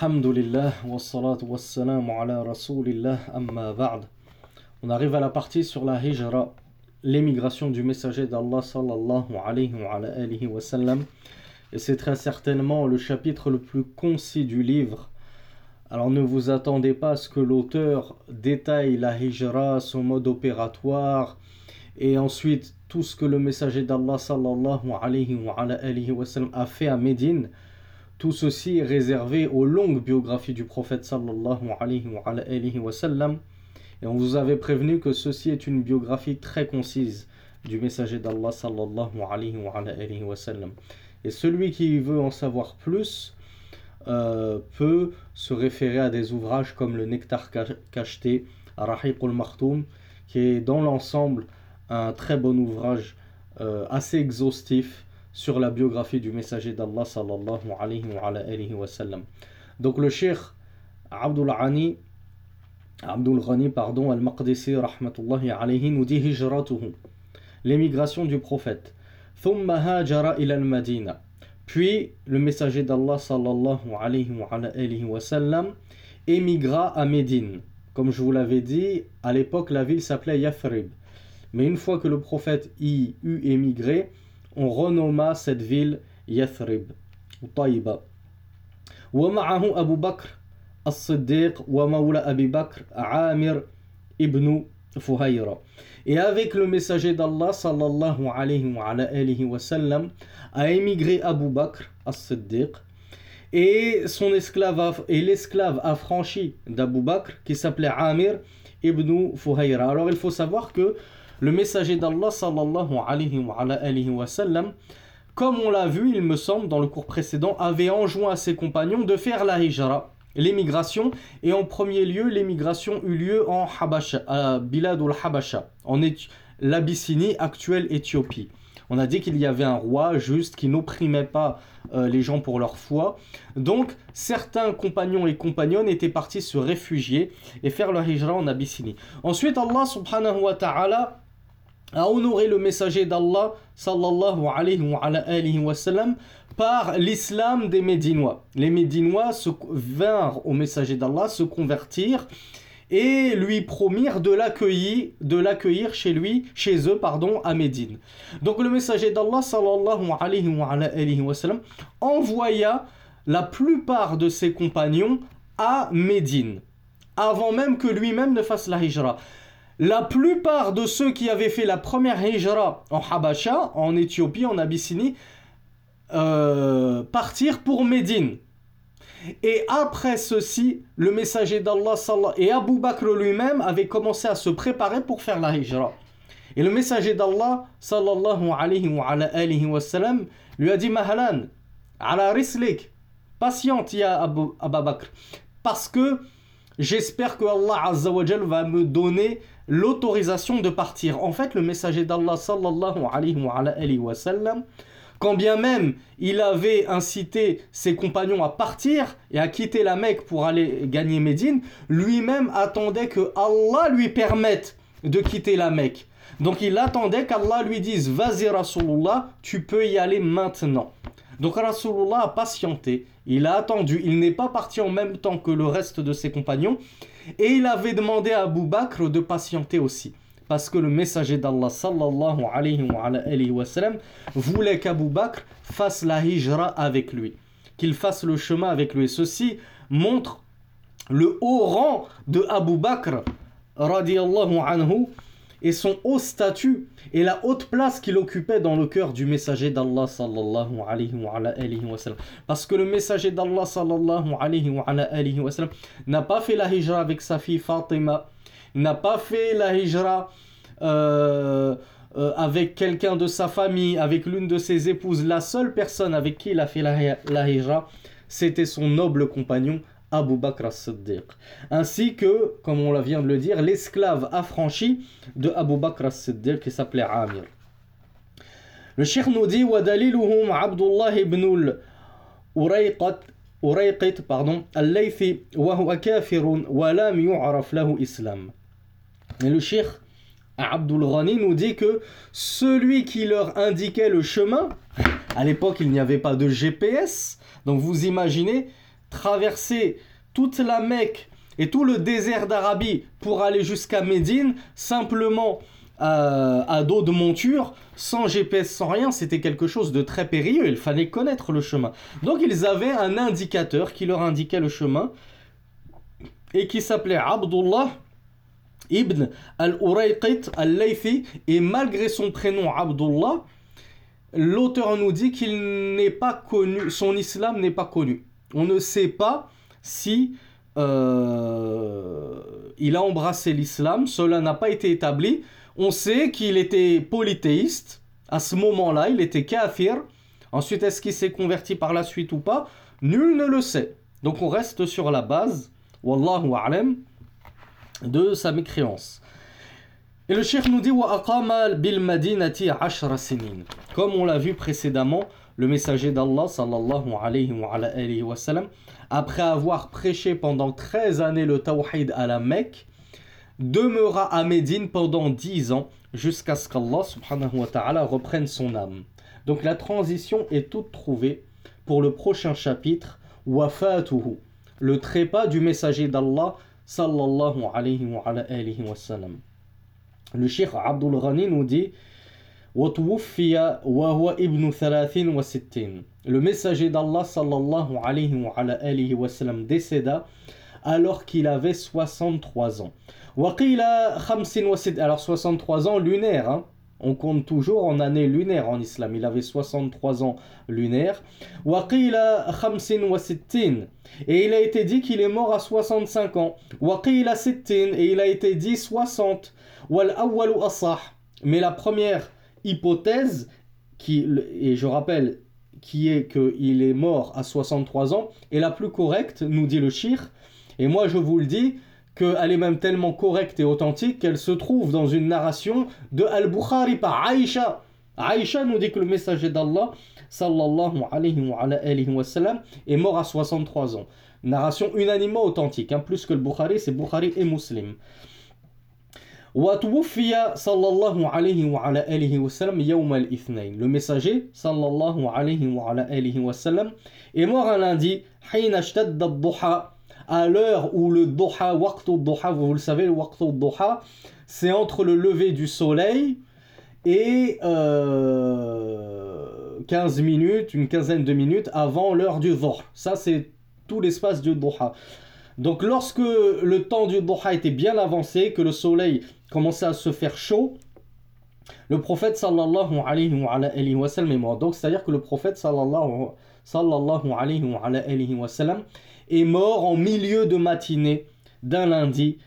Alhamdulillah. On arrive à la partie sur la hijra, l'émigration du messager d'Allah sallallahu alayhi wa, alayhi wa sallam. Et c'est très certainement le chapitre le plus concis du livre. Alors ne vous attendez pas à ce que l'auteur détaille la hijra, son mode opératoire, et ensuite tout ce que le messager d'Allah sallallahu alayhi wa, alayhi wa sallam a fait à Médine. Tout ceci est réservé aux longues biographies du prophète sallallahu alayhi wa, sallam. Et on vous avait prévenu que ceci est une biographie très concise du messager d'Allah sallallahu alayhi wa, sallam. Et celui qui veut en savoir plus euh, peut se référer à des ouvrages comme le Nectar cacheté, Rahiq al-Makhtoum, qui est dans l'ensemble un très bon ouvrage euh, assez exhaustif sur la biographie du messager d'Allah sallallahu alayhi wa, sallam. Donc le cheikh Abdul Ghani Abdul Ghani pardon al-Maqdisi rahmatullahi alayhi nous dit hijratuhu l'émigration du prophète. Thumma hajara ila al-Madina. Puis le messager d'Allah sallallahu alayhi wa, sallam émigra à Médine. Comme je vous l'avais dit à l'époque la ville s'appelait Yathrib. Mais une fois que le prophète y eut émigré on renomma cette ville Yathrib ou Taïba. ومعه أبو بكر الصديق ومولى أبي بكر عامر ibn Fuhayra. Et avec le messager d'Allah sallallahu alayhi wa, alayhi wa sallam a émigré Abu Bakr as-Siddiq et son esclave et l'esclave affranchi d'Abu Bakr qui s'appelait Amir ibn Fuhayra. Alors il faut savoir que le messager d'Allah sallallahu alayhi wa, comme on l'a vu, il me semble, dans le cours précédent, avait enjoint à ses compagnons de faire la hijra, l'émigration, et en premier lieu, l'émigration eut lieu en Habasha, à Bilad al-Habasha, en l'Abyssinie, actuelle Éthiopie. On a dit qu'il y avait un roi juste qui n'opprimait pas euh, les gens pour leur foi. Donc, certains compagnons et compagnonnes étaient partis se réfugier et faire leur hijra en Abyssinie. Ensuite, Allah subhanahu wa ta'ala a honoré le messager d'Allah sallallahu wa, par l'islam des Médinois. Les Médinois vinrent au messager d'Allah, se convertirent et lui promirent de l'accueillir, chez lui, chez eux, pardon, à Médine. Donc le messager d'Allah sallallahu alayhi wa sallam, envoya la plupart de ses compagnons à Médine, avant même que lui-même ne fasse la hijra la plupart de ceux qui avaient fait la première hijra en Habasha, en Éthiopie, en Abyssinie, euh, partirent pour Médine. Et après ceci, le messager d'Allah et Abu Bakr lui-même avaient commencé à se préparer pour faire la hijra. Et le messager d'Allah sallallahu alayhi wa, lui a dit Mahalan, ala rislik, patiente ya Abu, Bakr, parce que j'espère que Allah va me donner l'autorisation de partir. En fait, le messager d'Allah sallallahu alayhi wa, sallam, quand bien même il avait incité ses compagnons à partir et à quitter la Mecque pour aller gagner Médine, lui-même attendait que Allah lui permette de quitter la Mecque. Donc il attendait qu'Allah lui dise Vas-y Rasulullah, tu peux y aller maintenant. Donc Rasulullah a patienté, il a attendu, il n'est pas parti en même temps que le reste de ses compagnons, et il avait demandé à Abu Bakr de patienter aussi. Parce que le messager d'Allah sallallahu voulait qu'Abu Bakr fasse la hijra avec lui. Qu'il fasse le chemin avec lui. Ceci montre le haut rang de Abu Bakr radiallahu anhu et son haut statut et la haute place qu'il occupait dans le cœur du messager d'Allah sallallahu alayhi wa, sallam. Parce que le messager d'Allah n'a pas fait la hijra avec sa fille Fatima, n'a pas fait la hijra euh, euh, avec quelqu'un de sa famille, avec l'une de ses épouses. La seule personne avec qui il a fait la, la hijra, c'était son noble compagnon Abu Bakr as-Siddiq. Ainsi que, comme on vient de le dire, l'esclave affranchi de Abu Bakr as-Siddiq qui s'appelait Amir. Le cheikh nous dit وَدَلِيلُهُمْ عَبْدُ اللَّهِ بْنُ الْأُرَيْقِتْ pardon, الليثي وهو كافر ولم يعرف له إسلام. Et le cheikh Abdul Ghani nous dit que celui qui leur indiquait le chemin, à l'époque il n'y avait pas de GPS, donc vous imaginez traverser toute la Mecque et tout le désert d'Arabie pour aller jusqu'à Médine, simplement euh, à dos de monture, sans GPS, sans rien, c'était quelque chose de très périlleux, il fallait connaître le chemin. Donc ils avaient un indicateur qui leur indiquait le chemin, et qui s'appelait Abdullah ibn al-Urayqit al-Laythi, et malgré son prénom Abdullah, l'auteur nous dit qu'il n'est pas connu, son islam n'est pas connu. On ne sait pas si euh, il a embrassé l'islam, cela n'a pas été établi. On sait qu'il était polythéiste. À ce moment-là, il était kafir. Ensuite, est-ce qu'il s'est converti par la suite ou pas? Nul ne le sait. Donc on reste sur la base, wallahu a'lam, de sa mécréance. Et le cheikh nous dit Comme on l'a vu précédemment, le messager d'Allah sallallahu alayhi wa, alayhi wa sallam, après avoir prêché pendant 13 années le tawhid à la Mecque, demeura à Médine pendant 10 ans jusqu'à ce qu'Allah subhanahu wa ta'ala reprenne son âme. Donc la transition est toute trouvée pour le prochain chapitre, Wafatuhu, le trépas du messager d'Allah sallallahu alayhi wa, alayhi wa sallam. Le cheikh Abdul Ghani nous dit le messager d'Allah sallallahu alayhi wa, alayhi wa décéda alors qu'il avait 63 ans. Alors 63 ans lunaire, hein. on compte toujours en année lunaire en islam. Il avait 63 ans lunaire. Et il a été dit qu'il est mort à 65 ans. Et il a été dit 60. Mais la première hypothèse, qui, et je rappelle, qui est qu'il est mort à 63 ans, est la plus correcte, nous dit le shir. Et moi je vous le dis, qu'elle est même tellement correcte et authentique qu'elle se trouve dans une narration de Al-Bukhari par Aïcha. Aïcha nous dit que le messager d'Allah, sallallahu alayhi wa, sallam, est mort à 63 ans. Narration unanimement authentique, hein, plus que le Bukhari, c'est Bukhari et Muslim. Le messager sallam est mort un lundi à l'heure où le duha, vous le savez, c'est entre le lever du soleil et euh, 15 minutes, une quinzaine de minutes avant l'heure du. Ça, c'est tout l'espace du duha. Donc lorsque le temps du duha était bien avancé, que le soleil commençait à se faire chaud, le prophète sallallahu alayhi wa, sallam est mort. Donc c'est-à-dire que le prophète sallallahu, sallallahu alayhi wa, sallam est mort en milieu de matinée d'un lundi,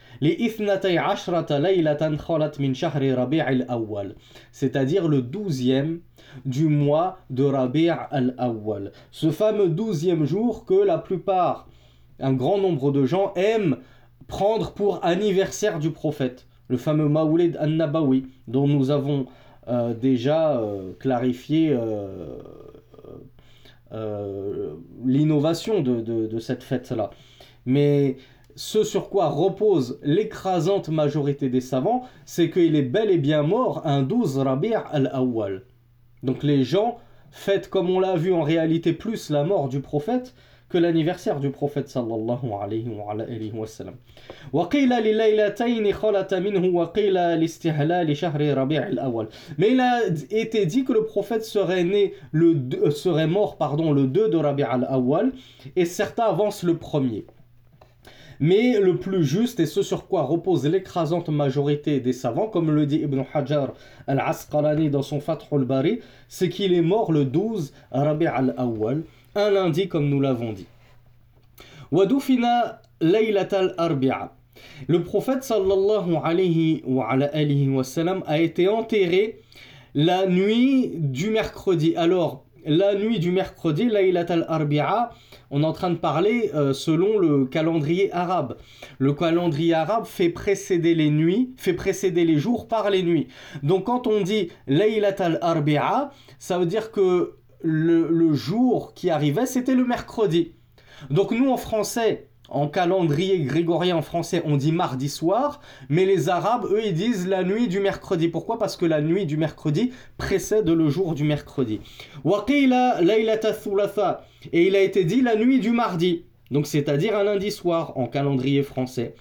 c'est-à-dire le douzième du mois de Rabi' al-Awwal. Ce fameux douzième jour que la plupart, un grand nombre de gens aiment prendre pour anniversaire du prophète le fameux Maoulid an-Nabawi, dont nous avons euh, déjà euh, clarifié euh, l'innovation de, cette fête-là. Mais ce sur quoi repose l'écrasante majorité des savants, c'est qu'il est bel et bien mort un 12 Rabi' al-Awwal. Donc les gens fêtent, comme on l'a vu en réalité, plus la mort du prophète que l'anniversaire du prophète sallallahu alayhi wa, sallam. Mais il a été dit que le prophète serait né le euh, serait mort pardon le 2 de Rabi' al-Awwal et certains avancent le premier. Mais le plus juste et ce sur quoi repose l'écrasante majorité des savants, comme le dit Ibn Hajar al-Asqalani dans son Fath al-Bari, c'est qu'il est mort le 12 Rabi' al-Awwal un lundi comme nous l'avons dit. Wadufina laylatal arbi'a. Le prophète sallallahu alayhi wa, alayhi wa sallam a été enterré la nuit du mercredi. Alors, la nuit du mercredi, laylatal arbi'a, on est en train de parler euh, selon le calendrier arabe. Le calendrier arabe fait précéder les nuits, fait précéder les jours par les nuits. Donc quand on dit laylatal arbi'a, ça veut dire que le, jour qui arrivait, c'était le mercredi. Donc nous, en français, en calendrier grégorien en français, on dit mardi soir, mais les Arabes, eux, ils disent la nuit du mercredi. Pourquoi? Parce que la nuit du mercredi précède le jour du mercredi. Et il a été dit la nuit du mardi. donc c'est-à-dire un lundi soir en calendrier français.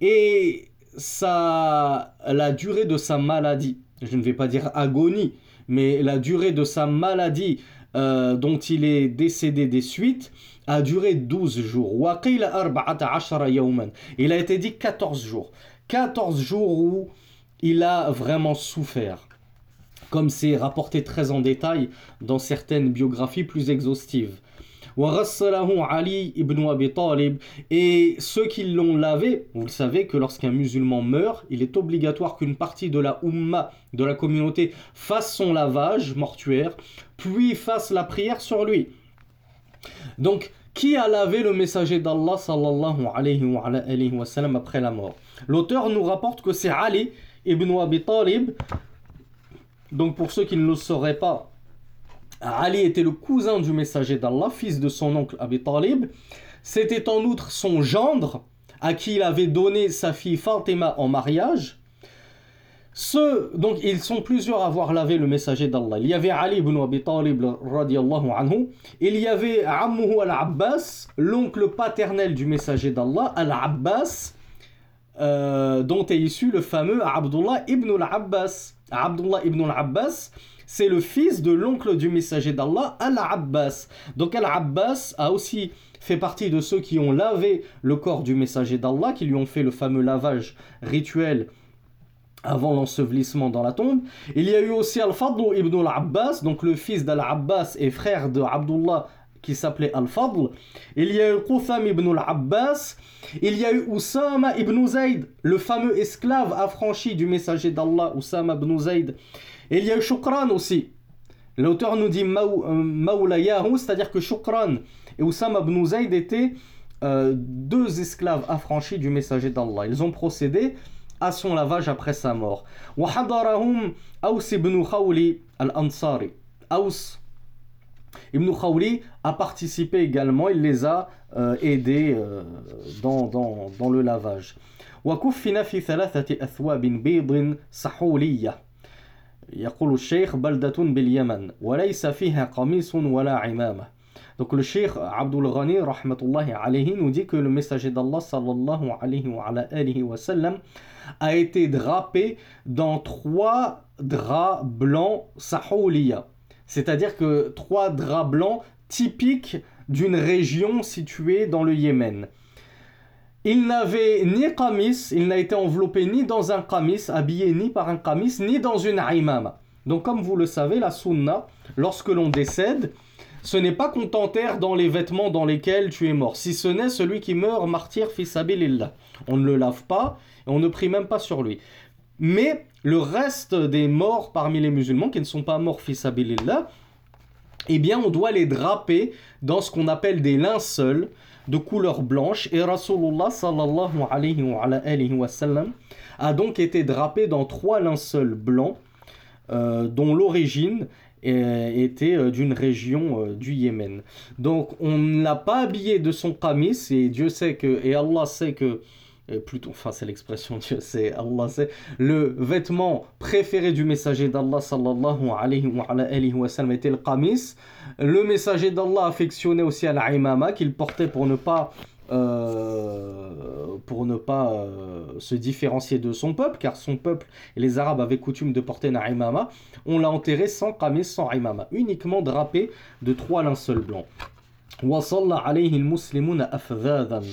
Et ça, la durée de sa maladie, je ne vais pas dire agonie, mais la durée de sa maladie euh, dont il est décédé des suites a duré 12 jours. Il a été dit 14 jours. 14 jours où il a vraiment souffert comme c'est rapporté très en détail dans certaines biographies plus exhaustives. Ali ibn Abi Talib et ceux qui l'ont lavé, vous le savez que lorsqu'un musulman meurt, il est obligatoire qu'une partie de la umma, de la communauté, fasse son lavage mortuaire, puis fasse la prière sur lui. Donc, qui a lavé le messager d'Allah sallallahu alayhi wa, sallam après la mort? L'auteur nous rapporte que c'est Ali ibn Abi Talib. Donc pour ceux qui ne le sauraient pas, Ali était le cousin du messager d'Allah, fils de son oncle Abi Talib. C'était en outre son gendre, à qui il avait donné sa fille Fatima en mariage. Ce, donc ils sont plusieurs à avoir lavé le messager d'Allah. Il y avait Ali ibn Abi Talib radiallahu anhu. Il y avait Ammuhu al-Abbas, l'oncle paternel du messager d'Allah, al-Abbas, euh, dont est issu le fameux Abdullah ibn al-Abbas. Abdullah ibn al-Abbas, c'est le fils de l'oncle du messager d'Allah, Al-Abbas. Donc Al-Abbas a aussi fait partie de ceux qui ont lavé le corps du messager d'Allah, qui lui ont fait le fameux lavage rituel avant l'ensevelissement dans la tombe. Il y a eu aussi Al-Fadl ibn al-Abbas, donc le fils d'Al-Abbas et frère de Abdullah qui s'appelait Al-Fadl. Il y a eu Qutham ibn al-Abbas. Il y a eu Oussama ibn Zayd, le fameux esclave affranchi du messager d'Allah, Oussama ibn Zayd. Et il y a Shukran aussi. L'auteur nous dit Maoulayahou, euh, c'est-à-dire que Shukran et Oussama ibn Zayd étaient euh, deux esclaves affranchis du messager d'Allah. Ils ont procédé à son lavage après sa mort. Wahadarahum Aus ibn Khawli al-Ansari. Aus Ibn Khawli a participé également, il les a euh, aidés dans, le lavage. Wakuffina fi thalathati athwabin bidin sahouliya. يقول الشيخ بلدة باليمن وليس فيها قميص ولا عمامة Donc le Cheikh Abdul Ghani rahmatullahi alayhi nous dit que le messager d'Allah sallallahu alayhi wa, alayhi wa sallam a été drapé dans trois draps blancs sahouliya. c'est-à-dire que trois draps blancs typiques d'une région située dans le Yémen. Il n'avait ni qamis, il n'a été enveloppé ni dans un qamis, habillé ni par un qamis, ni dans une imama. Donc comme vous le savez, la sunna, lorsque l'on décède, ce n'est pas qu'on t'enterre dans les vêtements dans lesquels tu es mort, si ce n'est celui qui meurt martyr fils sabilillah. On ne le lave pas et on ne prie même pas sur lui. Mais le reste des morts parmi les musulmans qui ne sont pas morts fils abilillah, eh bien on doit les draper dans ce qu'on appelle des linceuls de couleur blanche et Rasulullah sallallahu alayhi wa, sallam a donc été drapé dans trois linceuls blancs euh, dont l'origine était euh, d'une région euh, du Yémen. Donc on ne l'a pas habillé de son qamis et Dieu sait que et Allah sait que plutôt, enfin c'est l'expression Dieu, c'est Allah, c'est le vêtement préféré du messager d'Allah sallallahu alayhi wa, wa sallam était le qamis. Le messager d'Allah affectionnait aussi à l'imama qu'il portait pour ne pas euh, pour ne pas euh, se différencier de son peuple, car son peuple et les Arabes avaient coutume de porter un imama, on l'a enterré sans qamis, sans imama, uniquement drapé de trois linceuls blancs. وصلى عليه المسلمون أفذاذا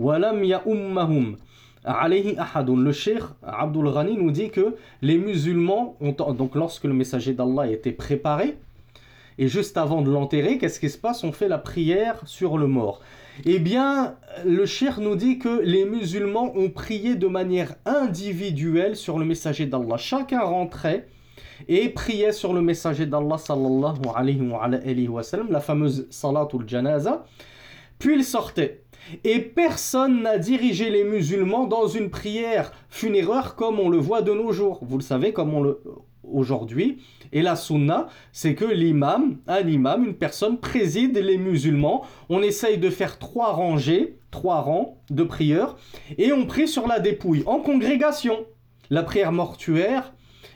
ولم يأمهم عليه أحد le cheikh Abdul Ghani nous dit que les musulmans ont donc lorsque le messager d'Allah était préparé et juste avant de l'enterrer qu'est-ce qui se passe on fait la prière sur le mort eh bien le cheikh nous dit que les musulmans ont prié de manière individuelle sur le messager d'Allah chacun rentrait et priait sur le messager d'Allah sallallahu alayhi wa, sallam, la fameuse salatul janaza, puis il sortait. Et personne n'a dirigé les musulmans dans une prière funéraire comme on le voit de nos jours. Vous le savez, comme on le aujourd'hui. Et la sunna, c'est que l'imam, un imam, une personne préside les musulmans. On essaye de faire trois rangées, trois rangs de prières, et on prie sur la dépouille en congrégation. La prière mortuaire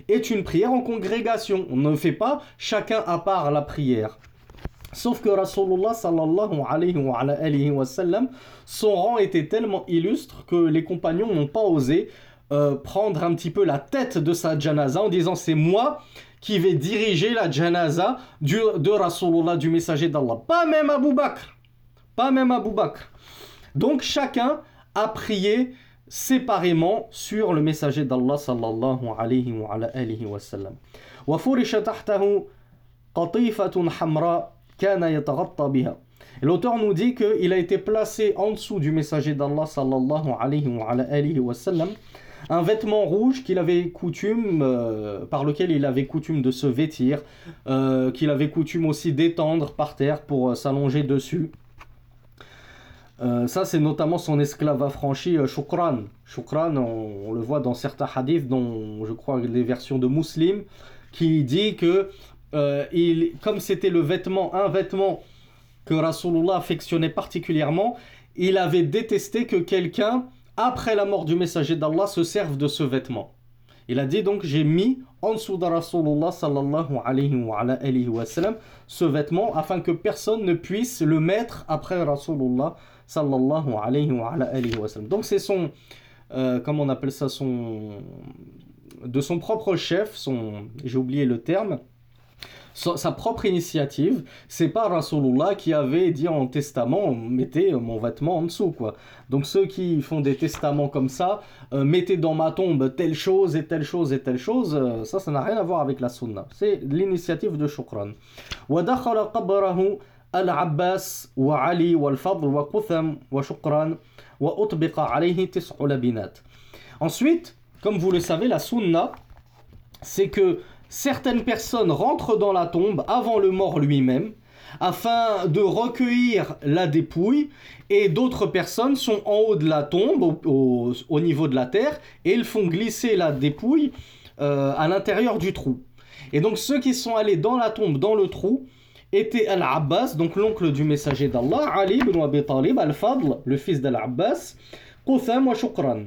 est une prière en congrégation. On ne fait pas chacun à part la prière. Sauf que Rasulullah sallallahu alayhi wa, son rang était tellement illustre que les compagnons n'ont pas osé euh, prendre un petit peu la tête de sa janaza en disant c'est moi qui vais diriger la janaza de Rasulullah, du messager d'Allah. Pas même Abu Bakr. Pas même Abu Bakr. Donc chacun a prié séparément sur le messager d'Allah sallallahu alayhi wa alihi wa sallam. L'auteur nous dit qu'il a été placé en dessous du messager d'Allah sallallahu alayhi wa alihi wa sallam un vêtement rouge qu'il avait coutume, euh, par lequel il avait coutume de se vêtir, euh, qu'il avait coutume aussi d'étendre par terre pour euh, s'allonger dessus. Ça, c'est notamment son esclave affranchi, Shukran. Shukran, on, le voit dans certains hadiths, dont je crois les versions de Muslim, qui dit que, il, comme c'était le vêtement, un vêtement que Rasulullah affectionnait particulièrement, il avait détesté que quelqu'un après la mort du messager d'Allah, se servent de ce vêtement. Il a dit donc j'ai mis en dessous de Rasulullah sallallahu alayhi wa, sallam, ce vêtement afin que personne ne puisse le mettre après Rasulullah sallallahu alayhi wa, sallam. Donc c'est son, euh, comment on appelle ça, son, de son propre chef, son, j'ai oublié le terme, sa propre initiative. C'est pas Rasulullah qui avait dit en testament mettez mon vêtement en dessous quoi. Donc ceux qui font des testaments comme ça, euh, mettez dans ma tombe telle chose et telle chose et telle chose, euh, ça ça n'a rien à voir avec la sunna. C'est l'initiative de Shukran. العباس وعلي والفضل وقثم وشكران وأطبق عليه تسع لبنات. Ensuite, comme vous le savez, la sunna, c'est que certaines personnes rentrent dans la tombe avant le mort lui-même afin de recueillir la dépouille et d'autres personnes sont en haut de la tombe au, niveau de la terre et ils font glisser la dépouille euh, à l'intérieur du trou. Et donc ceux qui sont allés dans la tombe, dans le trou, étaient Al-Abbas, donc l'oncle du messager d'Allah, Ali ibn Abi Talib, Al-Fadl, le fils d'Al-Abbas, Qutham wa Shukran.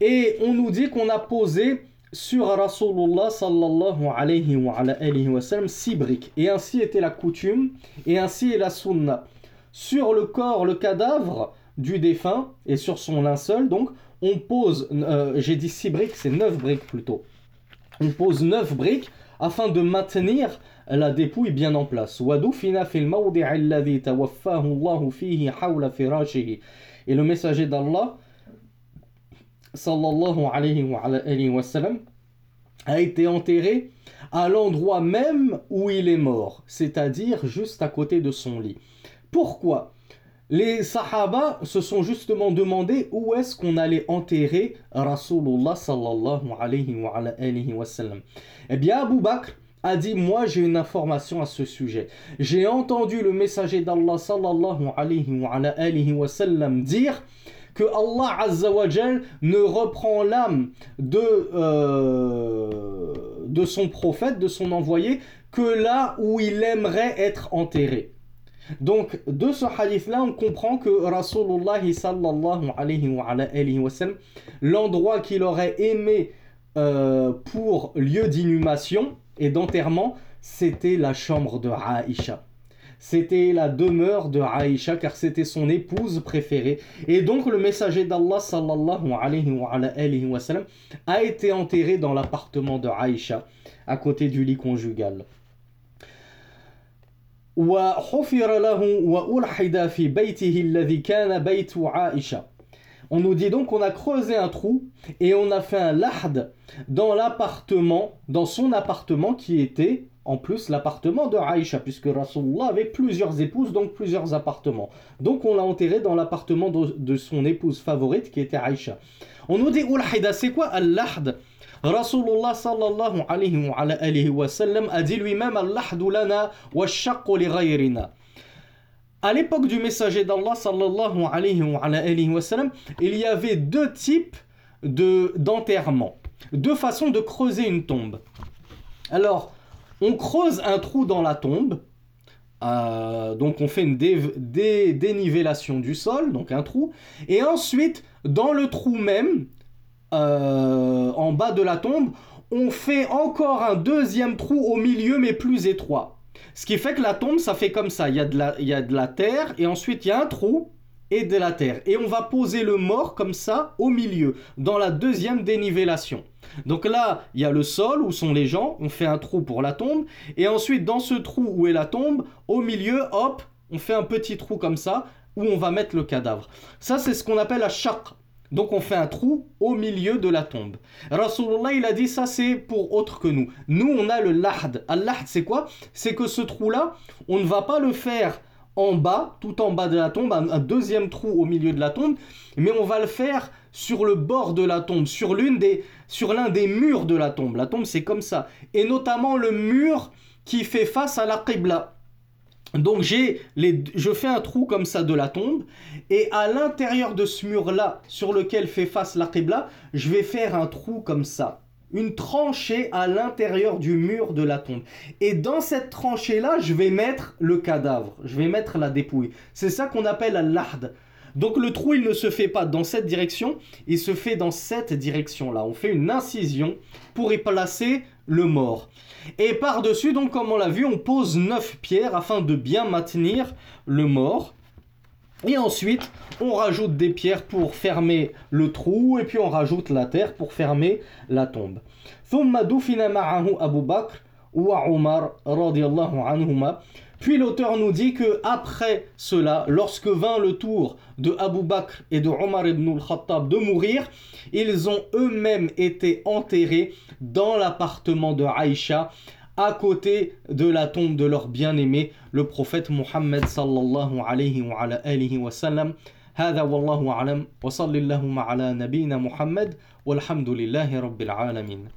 Et on nous dit qu'on a posé sur Rasulullah sallallahu alayhi wa, alayhi sallam six briques. Et ainsi était la coutume, et ainsi est la sunna. Sur le corps, le cadavre du défunt, et sur son linceul, donc, on pose, euh, j'ai dit six briques, c'est neuf briques plutôt. On pose neuf briques afin de maintenir la dépouille bien en place. Et le messager d'Allah sallallahu alayhi wa, sallam, a été enterré à l'endroit même où il est mort, c'est-à-dire juste à côté de son lit. Pourquoi? Les Sahaba se sont justement demandé où est-ce qu'on allait enterrer Rasulullah sallallahu alayhi wa, sallam. Eh bien, Abu Bakr a dit Moi j'ai une information à ce sujet. J'ai entendu le messager d'Allah sallallahu alayhi wa, sallam dire que Allah Azzawajal ne reprend l'âme euh, de son prophète, de son envoyé, que là où il aimerait être enterré. Donc, de ce hadith-là, on comprend que Rasulullah sallallahu alayhi wa, sallam, l'endroit qu'il aurait aimé euh, pour lieu d'inhumation et d'enterrement, c'était la chambre de Aïcha c'était la demeure de Aïcha car c'était son épouse préférée. Et donc le messager d'Allah sallallahu alayhi wa, sallam, a été enterré dans l'appartement de Aïcha à côté du lit conjugal. On nous dit donc qu'on a creusé un trou et on a fait un lahd dans l'appartement, dans son appartement qui était en plus l'appartement de Aïcha, puisque Rasulullah avait plusieurs épouses, donc plusieurs appartements. Donc on l'a enterré dans l'appartement de, son épouse favorite qui était Aïcha. On nous dit c'est quoi Al-Lahd? Rasulullah sallallahu alayhi wa, sallam a dit lui-même wa. À l'époque du messager d'Allah sallallahu alayhi wa, sallam, il y avait deux types d'enterrement, deux façons de creuser une tombe. Alors, on creuse un trou dans la tombe. Euh, donc on fait une dénivellation du sol, donc un trou. Et ensuite, dans le trou même, euh, en bas de la tombe, on fait encore un deuxième trou au milieu mais plus étroit. Ce qui fait que la tombe, ça fait comme ça. Il y a de la, il y a de la terre et ensuite il y a un trou et de la terre. Et on va poser le mort comme ça au milieu, dans la deuxième dénivellation. Donc là, il y a le sol où sont les gens, on fait un trou pour la tombe, et ensuite dans ce trou où est la tombe, au milieu, hop, on fait un petit trou comme ça, où on va mettre le cadavre. Ça, c'est ce qu'on appelle la shaq. Donc on fait un trou au milieu de la tombe. Rasulullah, il a dit ça, c'est pour autre que nous. Nous, on a le lahd. Al-lahd, c'est quoi? C'est que ce trou-là, on ne va pas le faire en bas, tout en bas de la tombe, un, deuxième trou au milieu de la tombe, mais on va le faire sur le bord de la tombe, sur l'une des, sur l'un des murs de la tombe. La tombe, c'est comme ça, et notamment le mur qui fait face à la qibla. Donc j'ai les, je fais un trou comme ça de la tombe et à l'intérieur de ce mur là sur lequel fait face la qibla, je vais faire un trou comme ça une tranchée à l'intérieur du mur de la tombe. Et dans cette tranchée-là, je vais mettre le cadavre, je vais mettre la dépouille. C'est ça qu'on appelle l'ahd. Donc le trou, il ne se fait pas dans cette direction, il se fait dans cette direction-là. On fait une incision pour y placer le mort. Et par-dessus, donc comme on l'a vu, on pose neuf pierres afin de bien maintenir le mort. Et ensuite, on rajoute des pierres pour fermer le trou et puis on rajoute la terre pour fermer la tombe. Puis l'auteur nous dit que après cela, lorsque vint le tour de Abu Bakr et de Omar ibn al-Khattab de mourir, ils ont eux-mêmes été enterrés dans l'appartement de Aïcha à côté de la tombe de leur bien-aimé, le prophète Muhammad sallallahu alayhi wa ala alihi wa sallam. هذا والله أعلم وصل اللهم على نبينا محمد والحمد لله رب العالمين